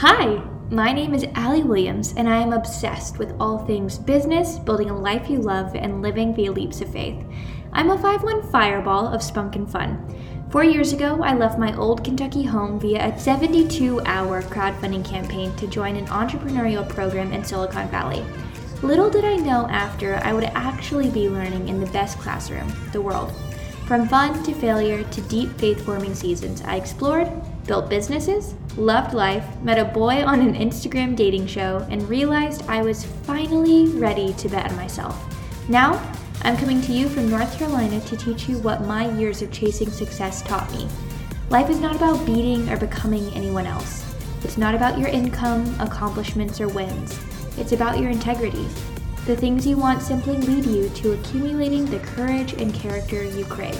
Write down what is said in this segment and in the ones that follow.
Hi, my name is Allee Williams, and I am obsessed with all things business, building a life you love, and living via leaps of faith. I'm a 5 1 fireball of spunk and fun. Four years ago, I left my old Kentucky home via a 72 hour crowdfunding campaign to join an entrepreneurial program in Silicon Valley. Little did I know after I would actually be learning in the best classroom, the world. From fun to failure to deep faith forming seasons, I explored, built businesses, loved life, met a boy on an Instagram dating show, and realized I was finally ready to bet on myself. Now, I'm coming to you from North Carolina to teach you what my years of chasing success taught me. Life is not about beating or becoming anyone else. It's not about your income, accomplishments, or wins. It's about your integrity. The things you want simply lead you to accumulating the courage and character you crave.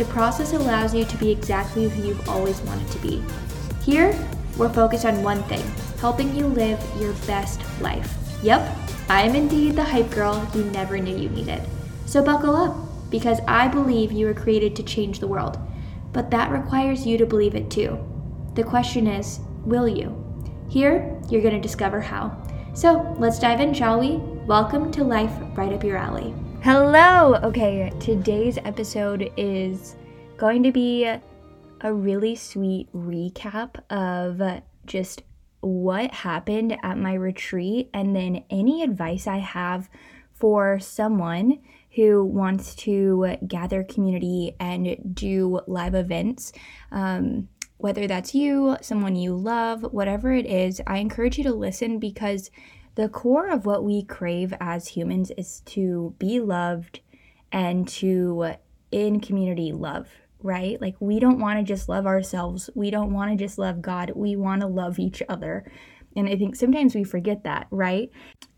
The process allows you to be exactly who you've always wanted to be. Here, we're focused on one thing helping you live your best life. Yep, I am indeed the hype girl you never knew you needed. So buckle up, because I believe you were created to change the world. But that requires you to believe it too. The question is, will you? Here, you're going to discover how. So let's dive in, shall we? Welcome to Life Right Up Your Alley. Hello! Okay, today's episode is going to be a really sweet recap of just what happened at my retreat and then any advice I have for someone who wants to gather community and do live events. Um, whether that's you, someone you love, whatever it is, I encourage you to listen because the core of what we crave as humans is to be loved and to in community love, right? Like we don't want to just love ourselves. We don't want to just love God. We want to love each other. And I think sometimes we forget that, right?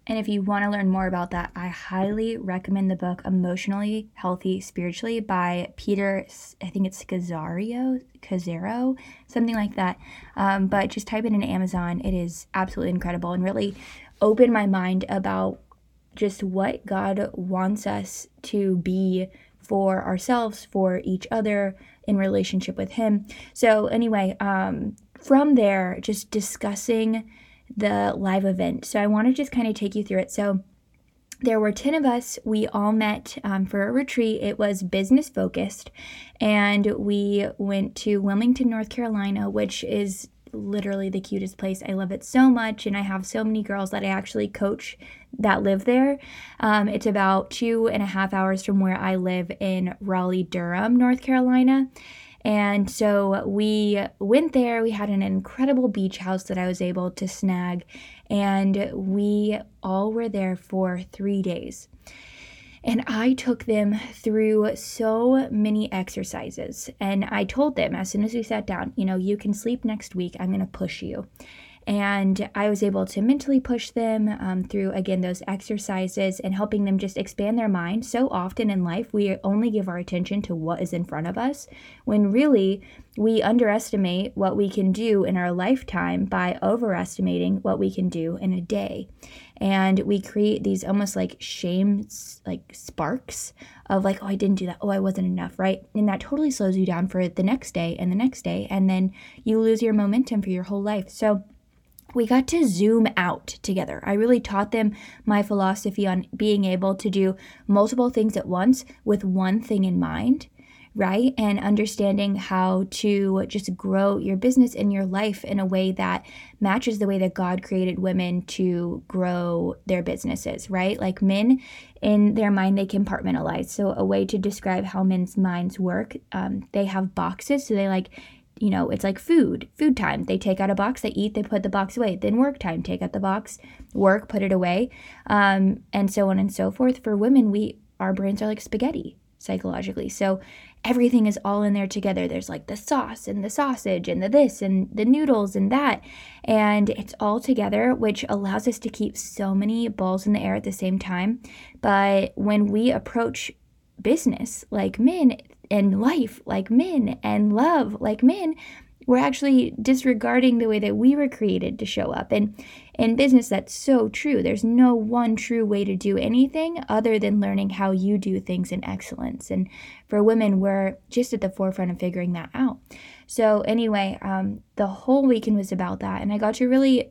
And if you want to learn more about that, I highly recommend the book Emotionally Healthy Spiritually by Peter, I think it's Scazzero, Cazzaro, something like that. Um, but just type it in Amazon. It is absolutely incredible and really opened my mind about just what God wants us to be for ourselves, for each other, in relationship with Him. So, anyway, um, from there, just discussing the live event. So I want to just kind of take you through it. So there were 10 of us. We all met um, for a retreat. It was business focused. And we went to Wilmington, North Carolina, which is literally the cutest place. I love it so much. And I have so many girls that I actually coach that live there. Um, it's about two and a half hours from where I live in Raleigh, Durham, North Carolina. And so we went there. We had an incredible beach house that I was able to snag, and we all were there for three days. And I took them through so many exercises. And I told them as soon as we sat down, you know, you can sleep next week. I'm going to push you. And I was able to mentally push them um, through, again, those exercises and helping them just expand their mind. So often in life, we only give our attention to what is in front of us, when really we underestimate what we can do in our lifetime by overestimating what we can do in a day. And we create these almost like shame, like sparks of like, oh, I didn't do that. Oh, I wasn't enough, right? And that totally slows you down for the next day and the next day. And then you lose your momentum for your whole life. So, we got to zoom out together. I really taught them my philosophy on being able to do multiple things at once with one thing in mind, right? And understanding how to just grow your business and your life in a way that matches the way that God created women to grow their businesses, right? Like men in their mind, they compartmentalize. So, a way to describe how men's minds work, um, they have boxes. So, they like you know, it's like food, food time. They take out a box, they eat, they put the box away. Then work time, take out the box, work, put it away, um, and so on and so forth. For women, we our brains are like spaghetti psychologically. So everything is all in there together. There's like the sauce and the sausage and the this and the noodles and that. And it's all together, which allows us to keep so many balls in the air at the same time. But when we approach business like men, and life like men and love like men, we're actually disregarding the way that we were created to show up. And in business, that's so true. There's no one true way to do anything other than learning how you do things in excellence. And for women, we're just at the forefront of figuring that out. So, anyway, um, the whole weekend was about that. And I got to really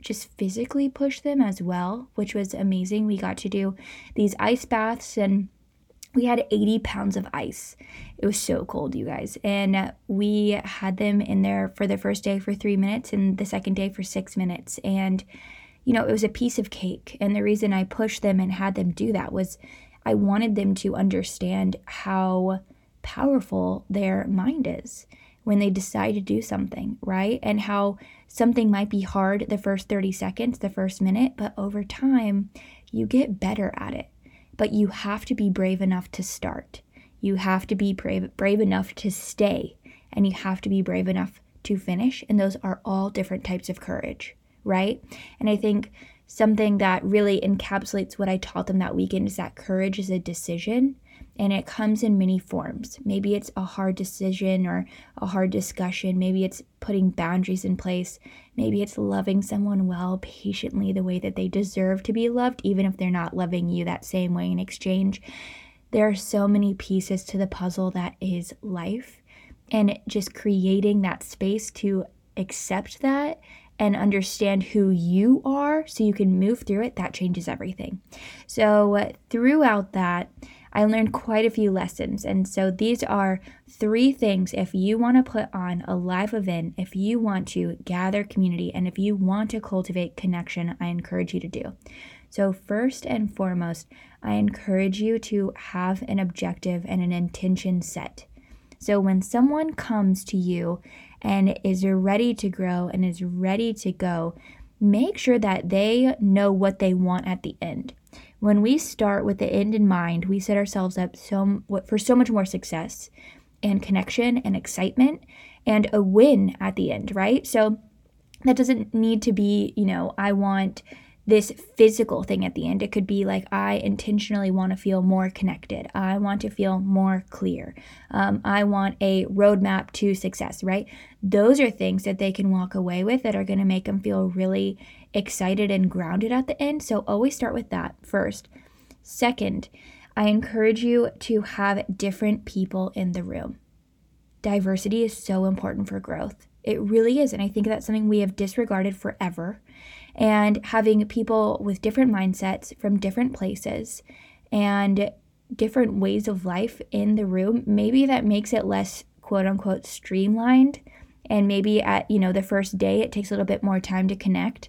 just physically push them as well, which was amazing. We got to do these ice baths and we had 80 pounds of ice. It was so cold, you guys. And we had them in there for the first day for three minutes and the second day for six minutes. And, you know, it was a piece of cake. And the reason I pushed them and had them do that was I wanted them to understand how powerful their mind is when they decide to do something, right? And how something might be hard the first 30 seconds, the first minute, but over time, you get better at it but you have to be brave enough to start. You have to be brave, brave enough to stay, and you have to be brave enough to finish. And those are all different types of courage, right? And I think something that really encapsulates what I taught them that weekend is that courage is a decision and it comes in many forms. Maybe it's a hard decision or a hard discussion. Maybe it's putting boundaries in place. Maybe it's loving someone well, patiently, the way that they deserve to be loved, even if they're not loving you that same way in exchange. There are so many pieces to the puzzle that is life, and just creating that space to accept that and understand who you are so you can move through it, that changes everything. So, throughout that, I learned quite a few lessons. And so these are three things if you want to put on a live event, if you want to gather community, and if you want to cultivate connection, I encourage you to do. So, first and foremost, I encourage you to have an objective and an intention set. So, when someone comes to you and is ready to grow and is ready to go, make sure that they know what they want at the end. When we start with the end in mind, we set ourselves up so for so much more success and connection and excitement and a win at the end, right? So that doesn't need to be, you know, I want this physical thing at the end. It could be like, I intentionally want to feel more connected. I want to feel more clear. Um, I want a roadmap to success, right? Those are things that they can walk away with that are going to make them feel really excited and grounded at the end. So always start with that first. Second, I encourage you to have different people in the room. Diversity is so important for growth. It really is. And I think that's something we have disregarded forever and having people with different mindsets from different places and different ways of life in the room, maybe that makes it less quote unquote streamlined. And maybe at, you know, the first day it takes a little bit more time to connect,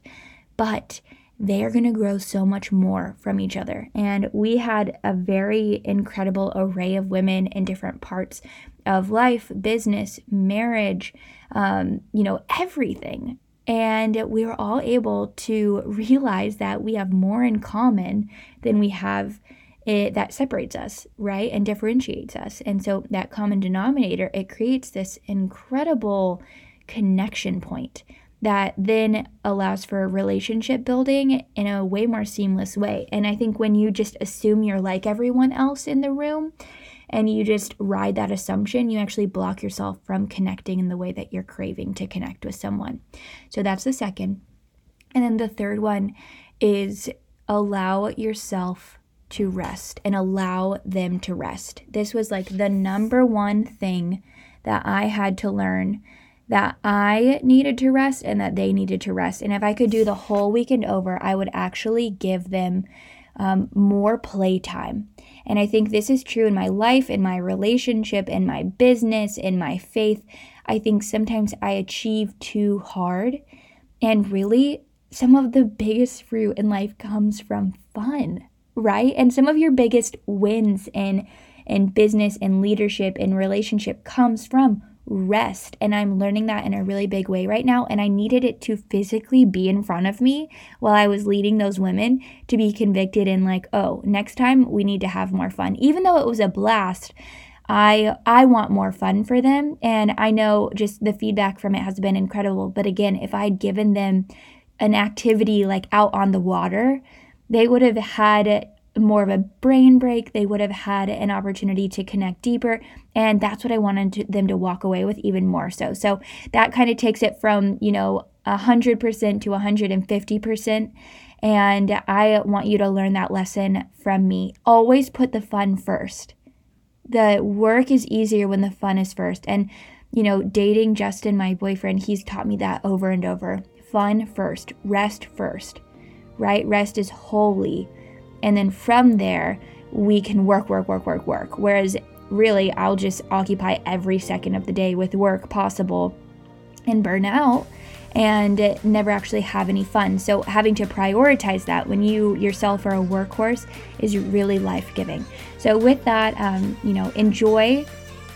but they are going to grow so much more from each other. And we had a very incredible array of women in different parts of life, business, marriage, um, you know, everything. And we were all able to realize that we have more in common than we have it, that separates us, right? And differentiates us. And so that common denominator, it creates this incredible connection point that then allows for relationship building in a way more seamless way. And I think when you just assume you're like everyone else in the room, and you just ride that assumption, you actually block yourself from connecting in the way that you're craving to connect with someone. So that's the second. And then the third one is allow yourself to rest and allow them to rest. This was like the number one thing that I had to learn that I needed to rest and that they needed to rest. And if I could do the whole weekend over, I would actually give them um, more playtime. And I think this is true in my life, in my relationship, in my business, in my faith. I think sometimes I achieve too hard. And really, some of the biggest fruit in life comes from fun, right? And some of your biggest wins in in business and leadership and relationship comes from rest. And I'm learning that in a really big way right now. And I needed it to physically be in front of me while I was leading those women to be convicted and like, oh, next time we need to have more fun. Even though it was a blast, I I want more fun for them. And I know just the feedback from it has been incredible. But again, if I had given them an activity like out on the water, they would have had more of a brain break. They would have had an opportunity to connect deeper. And that's what I wanted to, them to walk away with even more so. So that kind of takes it from, you know, 100% to 150%. And I want you to learn that lesson from me. Always put the fun first. The work is easier when the fun is first. And, you know, dating Justin, my boyfriend, he's taught me that over and over. Fun first, rest first, right? Rest is holy. And then from there, we can work, work, work, work, work. Whereas really, I'll just occupy every second of the day with work possible and burn out and never actually have any fun. So having to prioritize that when you yourself are a workhorse is really life giving. So with that, um, you know, enjoy.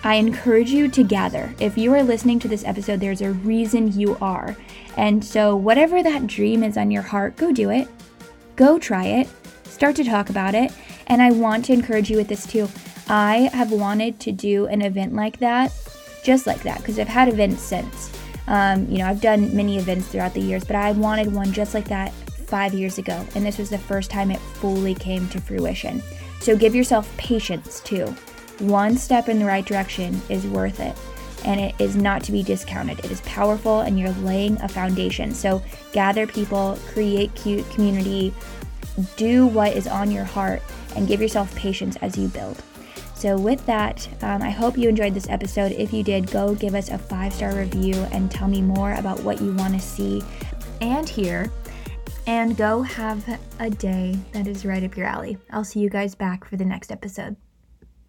I encourage you to gather. If you are listening to this episode, there's a reason you are. And so, whatever that dream is on your heart, go do it. Go try it. Start to talk about it. And I want to encourage you with this too. I have wanted to do an event like that, just like that, because I've had events since. Um, you know, I've done many events throughout the years, but I wanted one just like that five years ago, and this was the first time it fully came to fruition. So give yourself patience too. One step in the right direction is worth it, and it is not to be discounted. It is powerful, and you're laying a foundation. So gather people, create cute community, do what is on your heart, and give yourself patience as you build. So, with that, um, I hope you enjoyed this episode. If you did, go give us a five star review and tell me more about what you want to see and hear. And go have a day that is right up your alley. I'll see you guys back for the next episode.